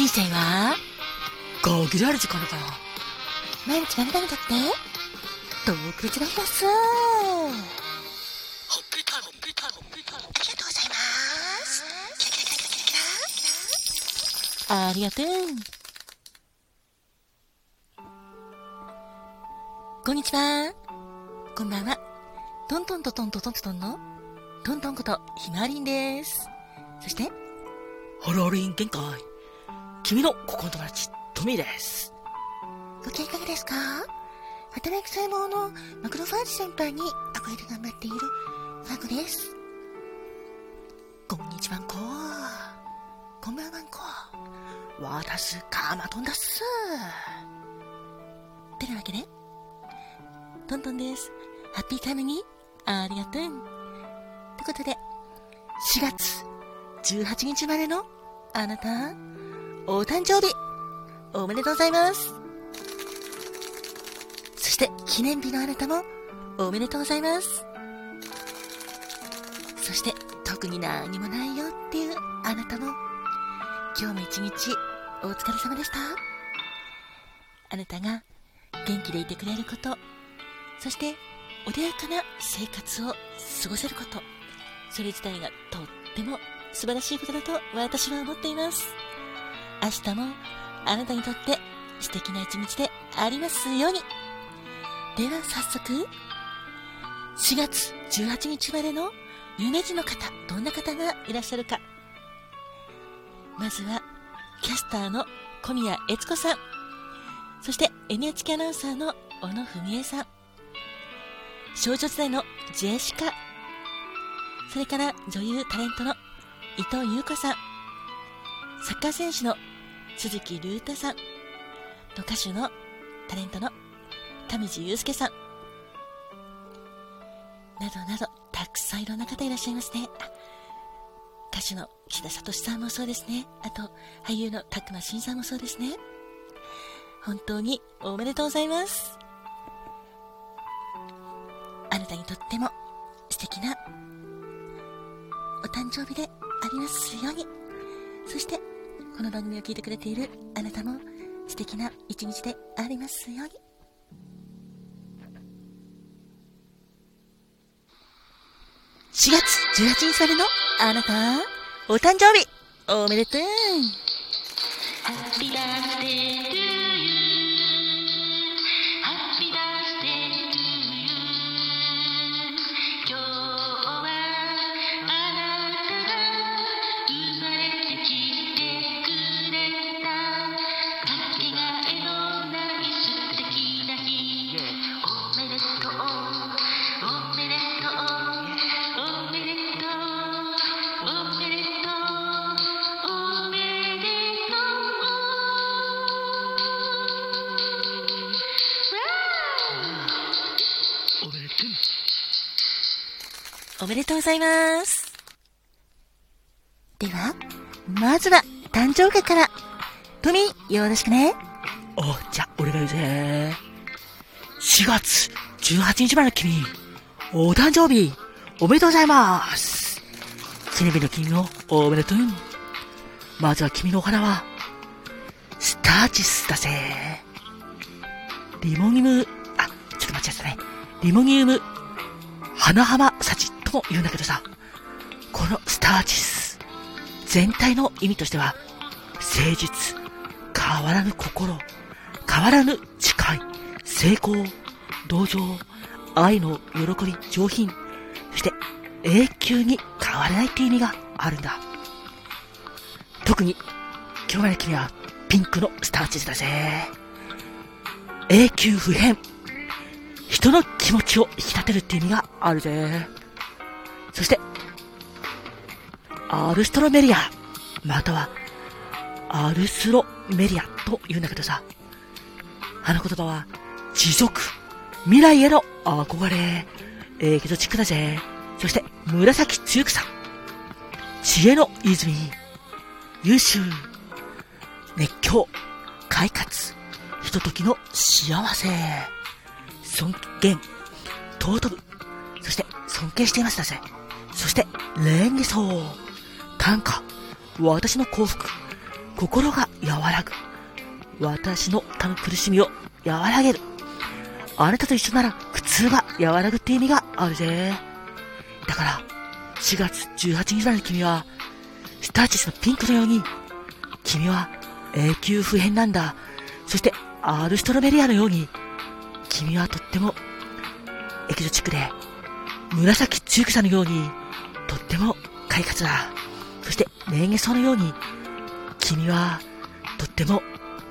人生は、限られる時間だから。毎日何々だって？洞窟が広す？ホッピータイム、ホッピータイム、ホッピータイム。ありがとうございます。キラキラキラキラキラキラ。ありがとう。こんにちは。こんばんは。トントントントントントントンの、トントンことひまわりんです。そして、ハローリン限界。君の心の友達、トミーです。ご機嫌いかがですか？働く細胞のマクロファージ先輩に憧れて頑張っているファーゴです。こんにちはんこ。こんばんはんこ。私、カマトンだっす。てなわけで、トントンです。ハッピータイムに、ありがとう。ということで、4月18日までのあなた、お誕生日、おめでとうございます。そして、記念日のあなたも、おめでとうございます。そして、特に何もないよっていうあなたも、今日も一日、お疲れ様でした。あなたが元気でいてくれること、そして、穏やかな生活を過ごせること、それ自体がとっても素晴らしいことだと私は思っています。明日もあなたにとって素敵な一日でありますように。では早速、4月18日までの有名人の方、どんな方がいらっしゃるか。まずは、キャスターの小宮悦子さん。そして NHK アナウンサーの小野文恵さん。少女時代のジェシカ。それから女優タレントの伊藤優子さん。サッカー選手の鈴木隆太さん。と歌手のタレントの上地雄介さん。などなど、たくさんいろんな方いらっしゃいますね。歌手の岸田聡さんもそうですね。あと、俳優の拓馬真さんもそうですね。本当におめでとうございます。あなたにとっても素敵なお誕生日でありますように。そして、この番組を聞いてくれているあなたも素敵な一日でありますように。4月18日までのあなた、お誕生日、おめでとう。おめでとう。ございます。では、まずは、誕生日から。トミー、よろしくね。お、じゃ、俺が言うぜ。4月18日までの君、お誕生日、おめでとうございます。記念日の君をおめでとう。まずは君のお花は、スターチスだぜ。リモニム、あ、ちょっと間違えたね。リモニウム、花浜幸とも言うんだけどさ、このスターチス、全体の意味としては、誠実、変わらぬ心、変わらぬ誓い、成功、同情、愛の喜び、上品、そして永久に変わらないって意味があるんだ。特に、今日まで君はピンクのスターチスだぜ。永久不変。人の気持ちを引き立てるっていう意味があるぜ。そして、アルストロメリア、または、アルスロメリアと言うんだけどさ、あの言葉は、持続、未来への憧れ、エキゾチックだぜ。そして、紫つゆくさん、知恵の泉、優秀、熱狂、快活、ひとときの幸せ、尊厳、尊ぶ、そして尊敬していますだぜ？そして、礼儀層、短歌、私の幸福、心が和らぐ。私の多の苦しみを和らげる。あなたと一緒なら苦痛が和らぐって意味があるぜ。だから、4月18日まで君は、スターチスのピンクのように、君は永久不変なんだ。そして、アルストロメリアのように、君はとっても、エキゾチックで、紫中草のように、とっても快活だ。そして、年月草のように、君は、とっても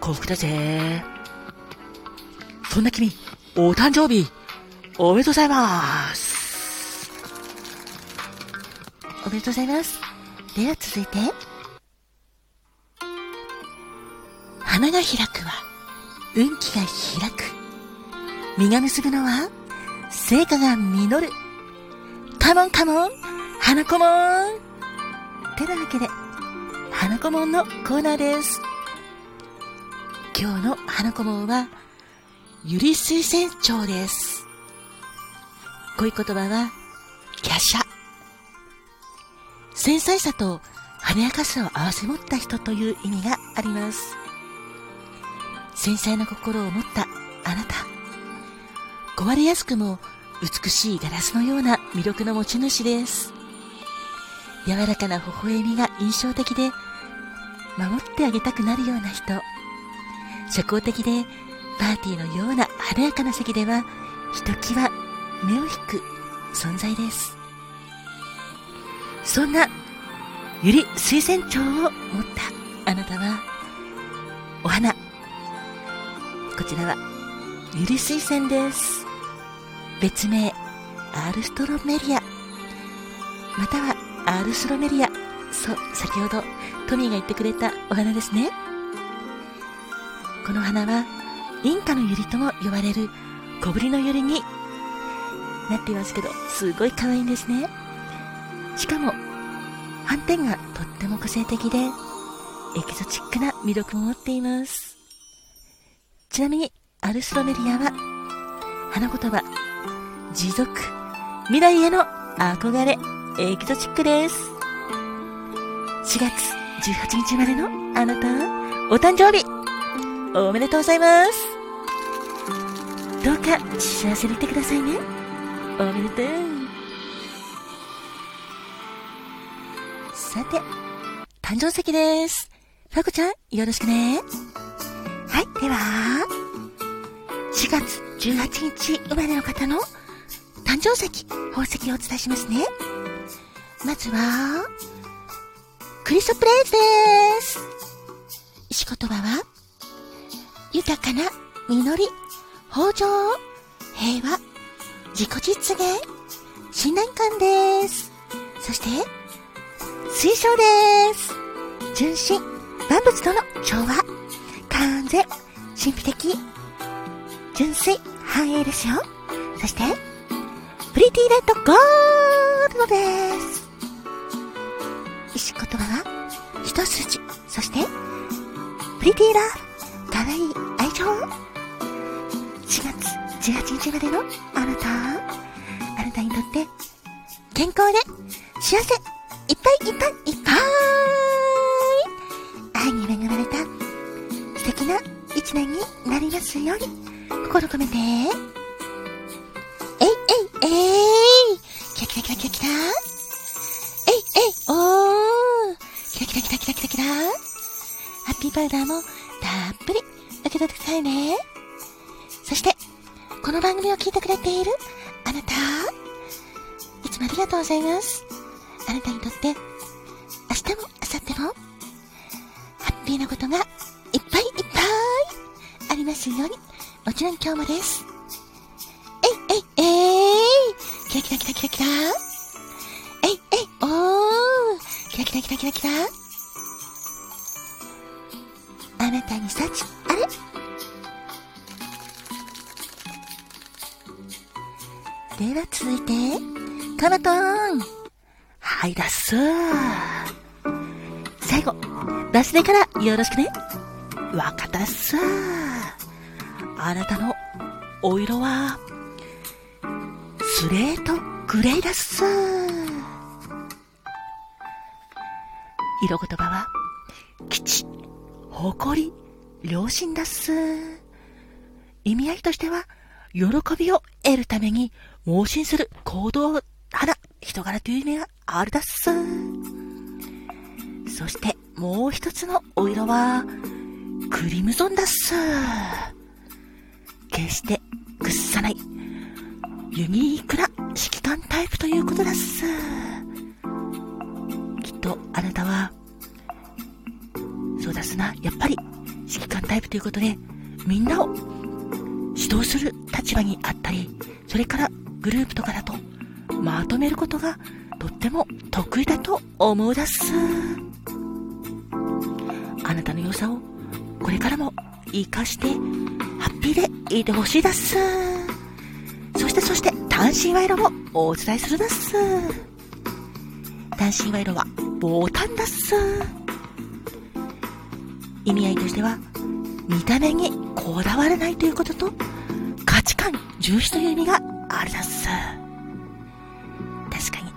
幸福だぜ。そんな君、お誕生日、おめでとうございます。おめでとうございます。では続いて、花が開くは、運気が開く。実が結ぶのは、成果が実る。カモンカモン、花子もん。てなわけで、花子もんのコーナーです。今日の花子もんは、ゆり水仙町です。恋言葉は、華奢。繊細さと華やかさを併せ持った人という意味があります。繊細な心を持ったあなた。壊れやすくも美しいガラスのような魅力の持ち主です。柔らかな微笑みが印象的で、守ってあげたくなるような人。社交的で、パーティーのような華やかな席では、ひときわ目を引く存在です。そんな、ゆり水仙帳を持ったあなたは、お花、こちらは、ゆり水仙です。別名、アルストロメリア。または、アルストロメリア。そう、先ほど、トミーが言ってくれたお花ですね。この花は、インカのユリとも呼ばれる小ぶりのユリになっていますけど、すごい可愛いんですね。しかも、斑点がとっても個性的で、エキゾチックな魅力も持っています。ちなみに、アルスロメリアは、花言葉、持続、未来への憧れ、エキゾチックです。4月18日までのあなた、お誕生日、おめでとうございます。どうか幸せにいてくださいね。おめでとう。さて、誕生石です。ファコちゃん、よろしくね。はい、では、4月18日生まれの方の誕生石、宝石をお伝えしますね。まずは、クリスプレイズです。石言葉は、豊かな実り、豊穣、平和、自己実現、信頼感です。そして、水晶です。純真、万物との調和、完全、神秘的、純粋、繁栄ですよ。そして、 pretty red gold です。石言葉は、一筋、そして、 pretty love、かわいい愛情。4月18日までのあなた、あなたにとって、健康で、幸せ、いっぱいいっぱいいっぱい。愛に恵まれた。素敵な一年になりますように。心込めて。いえい。キラキラキラキラキラ。えいえいおー。キラキラキラキラキラキラ。ハッピーパウダーもたっぷり受け取ってくださいね。そしてこの番組を聞いてくれているあなた。いつもありがとうございます。あなたにとって明日も明後日もハッピーなことがいっぱいいっぱいありますように。もちろん今日もです。キラキラキラキラキラ。えいえいおー。キラキラキラキラキラ。あなたに幸あれ？では続いて、カバトン。はいだっす最後、バスでからよろしくね。わかったっす。あなたのお色は、スレートグレーだっす色言葉は、吉、誇り、良心だっす。意味合いとしては、喜びを得るために盲信する行動派な人柄という意味があるだっす。そしてもう一つのお色は、クリムゾンだっす。決して屈さない、ユニークな指揮官タイプということだっす。きっとあなたは、そうだすな、やっぱり指揮官タイプということで、みんなを指導する立場にあったり、それからグループとかだと、まとめることがとっても得意だと思うだっす。あなたの良さをこれからも活かしてハッピーでいてほしいだっす。そしてそして単身賄賂もお伝えするだっす。単身賄賂はボタンだっす。意味合いとしては見た目にこだわらないということと価値観重視という意味があるだっす。確かに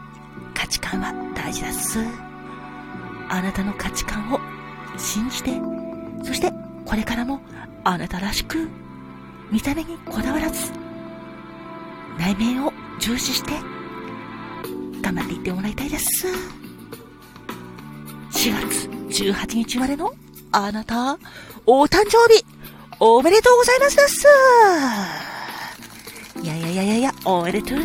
価値観は大事だっす。あなたの価値観を信じて、そしてこれからもあなたらしく、見た目にこだわらず、内面を重視して、頑張っていってもらいたいです。4月18日までのあなた、お誕生日、おめでとうございますですいやいやいやいやいや、おめでとう。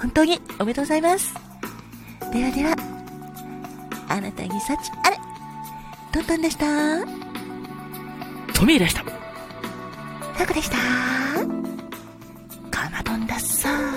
本当におめでとうございます。ではでは、あなたに幸あれ。トントンでした。トミーでした。タクでした。カマトンだっさ。